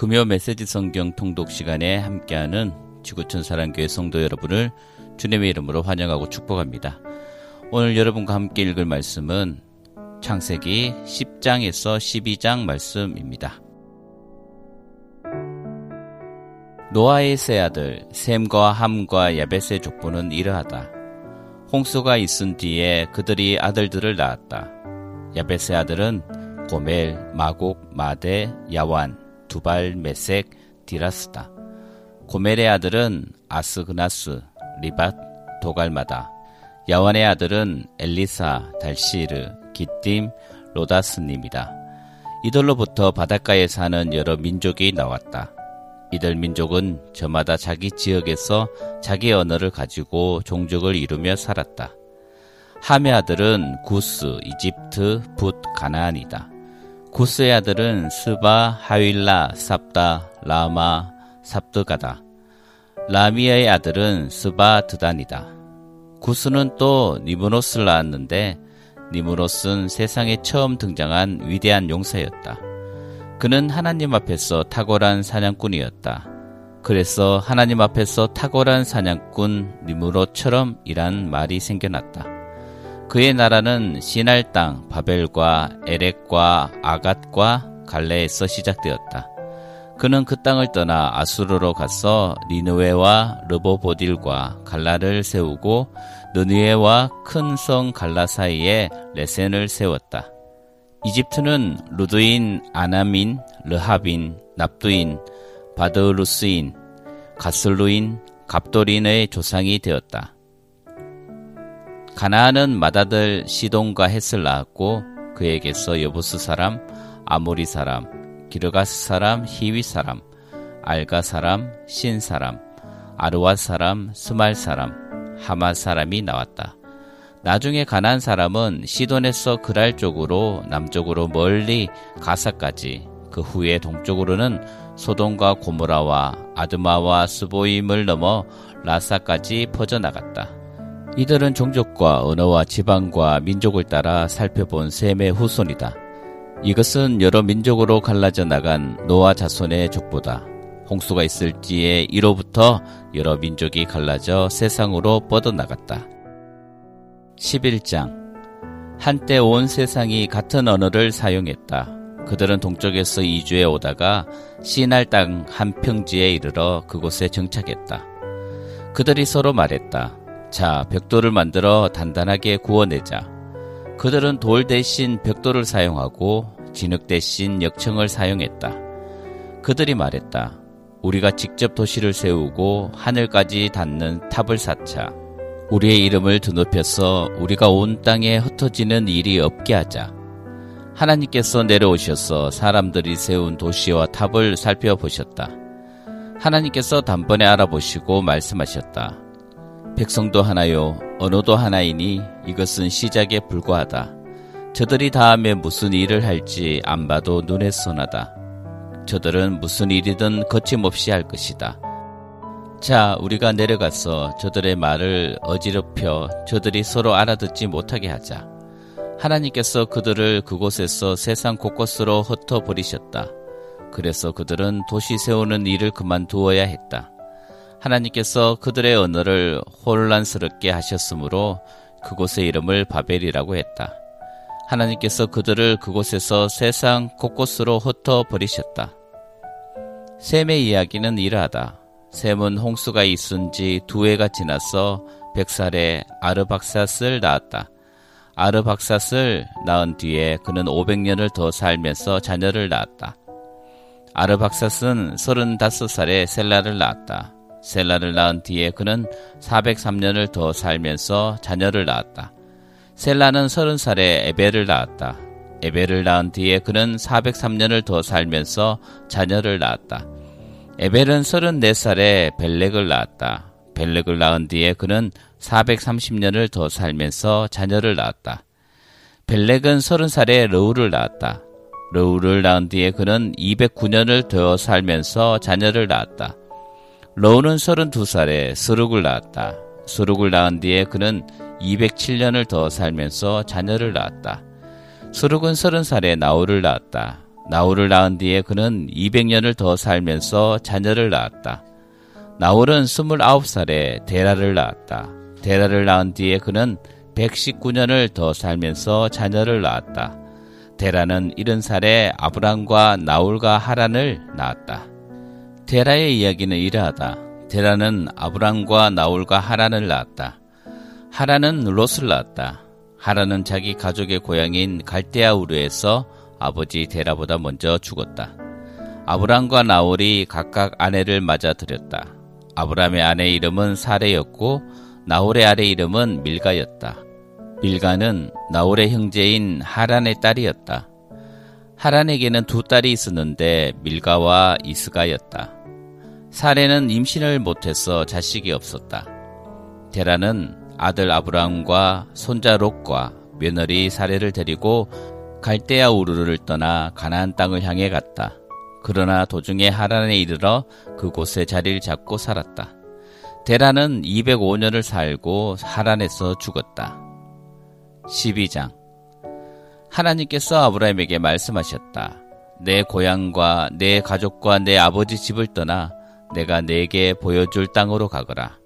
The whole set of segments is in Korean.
금요 메시지 성경 통독 시간에 함께하는 지구촌 사랑교회 성도 여러분을 주님의 이름으로 환영하고 축복합니다. 오늘 여러분과 함께 읽을 말씀은 창세기 10장에서 12장 말씀입니다. 노아의 세 아들 셈과 함과 야벳의 족보는 이러하다. 홍수가 있은 뒤에 그들이 아들들을 낳았다. 야벳의 아들은 고멜, 마곡, 마데, 야완, 두발, 메색, 디라스다. 고멜의 아들은 아스그나스, 리밧, 도갈마다. 야완의 아들은 엘리사, 달시르, 기띔, 로다스님이다. 이들로부터 바닷가에 사는 여러 민족이 나왔다. 이들 민족은 저마다 자기 지역에서 자기 언어를 가지고 종족을 이루며 살았다. 함의 아들은 구스, 이집트, 붓, 가나안이다. 구스의 아들은 스바, 하윌라, 삽다, 라마, 삽드가다. 라미아의 아들은 스바 드단이다. 구스는 또 니무노스를 낳았는데 니무노스는 세상에 처음 등장한 위대한 용사였다. 그는 하나님 앞에서 탁월한 사냥꾼이었다. 그래서 하나님 앞에서 탁월한 사냥꾼 니무로처럼 이란 말이 생겨났다. 그의 나라는 시날 땅 바벨과 에렉과 아갓과 갈레에서 시작되었다. 그는 그 땅을 떠나 아수르로 가서 니누웨와 르보보딜과 갈라를 세우고 느니에와 큰 성 갈라 사이에 레센을 세웠다. 이집트는 루드인, 아나민, 르하빈, 납두인, 바드루스인, 가슬루인, 갑도린의 조상이 되었다. 가나안은 맏아들 시돈과 헷을 낳았고 그에게서 여부스 사람, 아모리 사람, 기르가스 사람, 히위 사람, 알가 사람, 신 사람, 아르와 사람, 스말 사람, 하마 사람이 나왔다. 나중에 가난 사람은 시돈에서 그랄 쪽으로 남쪽으로 멀리 가사까지 그 후에 동쪽으로는 소돔과 고모라와 아드마와 스보임을 넘어 라사까지 퍼져나갔다. 이들은 종족과 언어와 지방과 민족을 따라 살펴본 셈의 후손이다. 이것은 여러 민족으로 갈라져 나간 노아 자손의 족보다. 홍수가 있을지에 이로부터 여러 민족이 갈라져 세상으로 뻗어나갔다. 11장 한때 온 세상이 같은 언어를 사용했다. 그들은 동쪽에서 이주해 오다가 시날 땅 한 평지에 이르러 그곳에 정착했다. 그들이 서로 말했다. 자, 벽돌을 만들어 단단하게 구워내자. 그들은 돌 대신 벽돌을 사용하고 진흙 대신 역청을 사용했다. 그들이 말했다. 우리가 직접 도시를 세우고 하늘까지 닿는 탑을 쌓자. 우리의 이름을 드높여서 우리가 온 땅에 흩어지는 일이 없게 하자. 하나님께서 내려오셔서 사람들이 세운 도시와 탑을 살펴보셨다. 하나님께서 단번에 알아보시고 말씀하셨다. 백성도 하나요, 언어도 하나이니 이것은 시작에 불과하다. 저들이 다음에 무슨 일을 할지 안 봐도 눈에 선하다. 저들은 무슨 일이든 거침없이 할 것이다. 자, 우리가 내려가서 저들의 말을 어지럽혀 저들이 서로 알아듣지 못하게 하자. 하나님께서 그들을 그곳에서 세상 곳곳으로 흩어버리셨다. 그래서 그들은 도시 세우는 일을 그만두어야 했다. 하나님께서 그들의 언어를 혼란스럽게 하셨으므로 그곳의 이름을 바벨이라고 했다. 하나님께서 그들을 그곳에서 세상 곳곳으로 흩어 버리셨다. 셈의 이야기는 이러하다. 셈은 홍수가 있은 지 두 해가 지나서 백살에 아르박삿을 낳았다. 아르박삿을 낳은 뒤에 그는 500년을 더 살면서 자녀를 낳았다. 아르박삿은 35살에 셀라를 낳았다. 셀라를 낳은 뒤에 그는 403년을 더 살면서 자녀를 낳았다. 셀라는 30살에 에벨을 낳았다. 에벨을 낳은 뒤에 그는 403년을 더 살면서 자녀를 낳았다. 에벨은 34살에 벨렉을 낳았다. 벨렉을 낳은 뒤에 그는 430년을 더 살면서 자녀를 낳았다. 벨렉은 30살에 르우를 낳았다. 르우를 낳은 뒤에 그는 209년을 더 살면서 자녀를 낳았다. 르우는 32살에 스룩을 낳았다. 스룩을 낳은 뒤에 그는 207년을 더 살면서 자녀를 낳았다. 스룩은 30살에 나홀을 낳았다. 나우를 낳은 뒤에 그는 200년을 더 살면서 자녀를 낳았다. 나홀은 29살에 데라를 낳았다. 데라를 낳은 뒤에 그는 119년을 더 살면서 자녀를 낳았다. 데라는 70살에 아브람과 나홀과 하란을 낳았다. 데라의 이야기는 이러하다. 데라는 아브람과 나홀과 하란을 낳았다. 하란은 롯을 낳았다. 하란은 자기 가족의 고향인 갈대아 우르에서 아버지 데라보다 먼저 죽었다. 아브람과 나홀이 각각 아내를 맞아 들였다. 아브람의 아내 이름은 사레였고 나홀의 아내 이름은 밀가였다. 밀가는 나홀의 형제인 하란의 딸이었다. 하란에게는 두 딸이 있었는데 밀가와 이스가였다. 사레는 임신을 못해서 자식이 없었다. 데라는 아들 아브람과 손자 롯과 며느리 사레를 데리고 갈대아 우르를 떠나 가나안 땅을 향해 갔다. 그러나 도중에 하란에 이르러 그곳에 자리를 잡고 살았다. 데라는 205년을 살고 하란에서 죽었다. 12장 하나님께서 아브라함에게 말씀하셨다. 내 고향과 내 가족과 내 아버지 집을 떠나 내가 내게 보여줄 땅으로 가거라.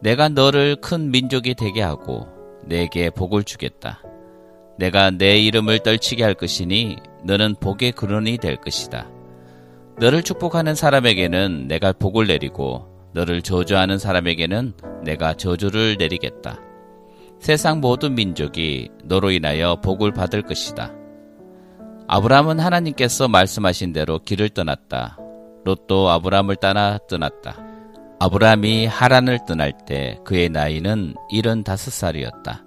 내가 너를 큰 민족이 되게 하고 내게 복을 주겠다. 내가 내 이름을 떨치게 할 것이니 너는 복의 근원이 될 것이다. 너를 축복하는 사람에게는 내가 복을 내리고 너를 저주하는 사람에게는 내가 저주를 내리겠다. 세상 모든 민족이 너로 인하여 복을 받을 것이다. 아브라함은 하나님께서 말씀하신 대로 길을 떠났다. 롯도 아브라함을 따라 떠났다. 아브라함이 하란을 떠날 때 그의 나이는 75살이었다.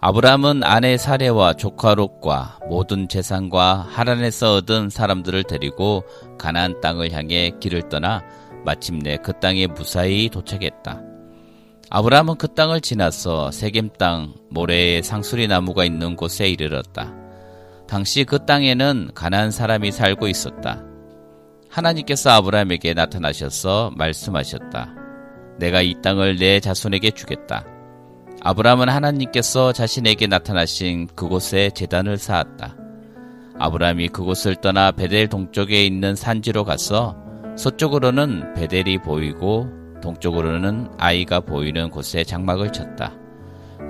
아브라함은 아내 사례와 조카 롯과 모든 재산과 하란에서 얻은 사람들을 데리고 가나안 땅을 향해 길을 떠나 마침내 그 땅에 무사히 도착했다. 아브라함은 그 땅을 지나서 세겜 땅 모래에 상수리 나무가 있는 곳에 이르렀다. 당시 그 땅에는 가나안 사람이 살고 있었다. 하나님께서 아브라함에게 나타나셔서 말씀하셨다. 내가 이 땅을 내 자손에게 주겠다. 아브라함은 하나님께서 자신에게 나타나신 그곳에 재단을 쌓았다. 아브라함이 그곳을 떠나 베델 동쪽에 있는 산지로 가서 서쪽으로는 베델이 보이고 동쪽으로는 아이가 보이는 곳에 장막을 쳤다.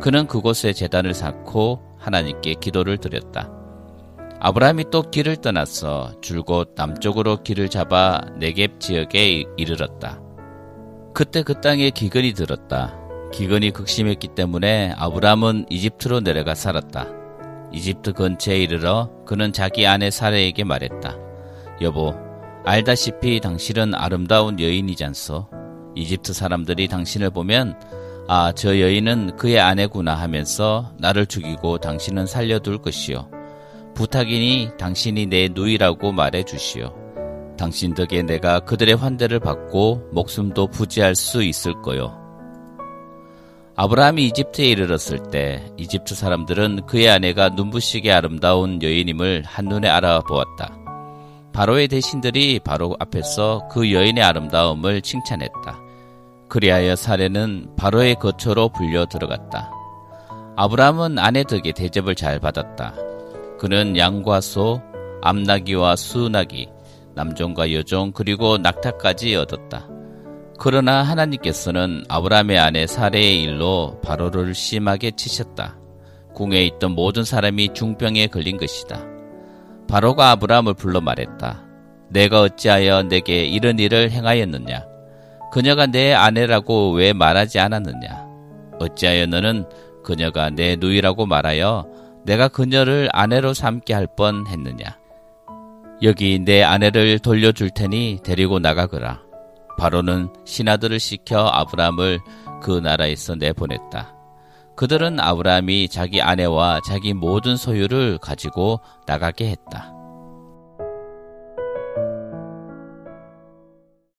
그는 그곳에 재단을 쌓고 하나님께 기도를 드렸다. 아브라함이 또 길을 떠나서 줄곧 남쪽으로 길을 잡아 네겝 지역에 이르렀다. 그때 그 땅에 기근이 들었다. 기근이 극심했기 때문에 아브라함은 이집트로 내려가 살았다. 이집트 근처에 이르러 그는 자기 아내 사레에게 말했다. 여보, 알다시피 당신은 아름다운 여인이잖소. 이집트 사람들이 당신을 보면 아, 저 여인은 그의 아내구나 하면서 나를 죽이고 당신은 살려둘 것이요. 부탁이니 당신이 내 누이라고 말해 주시오. 당신 덕에 내가 그들의 환대를 받고 목숨도 부지할 수 있을 거요. 아브라함이 이집트에 이르렀을 때 이집트 사람들은 그의 아내가 눈부시게 아름다운 여인임을 한눈에 알아보았다. 바로의 대신들이 바로 앞에서 그 여인의 아름다움을 칭찬했다. 그리하여 사례는 바로의 거처로 불려 들어갔다. 아브라함은 아내 덕에 대접을 잘 받았다. 그는 양과 소, 암나기와 수나기, 남종과 여종 그리고 낙타까지 얻었다. 그러나 하나님께서는 아브라함의 아내 사레의 일로 바로를 심하게 치셨다. 궁에 있던 모든 사람이 중병에 걸린 것이다. 바로가 아브라함을 불러 말했다. 내가 어찌하여 내게 이런 일을 행하였느냐? 그녀가 내 아내라고 왜 말하지 않았느냐? 어찌하여 너는 그녀가 내 누이라고 말하여 내가 그녀를 아내로 삼게 할 뻔 했느냐? 여기 내 아내를 돌려줄 테니 데리고 나가거라. 바로는 신하들을 시켜 아브라함을 그 나라에서 내보냈다. 그들은 아브라함이 자기 아내와 자기 모든 소유를 가지고 나가게 했다.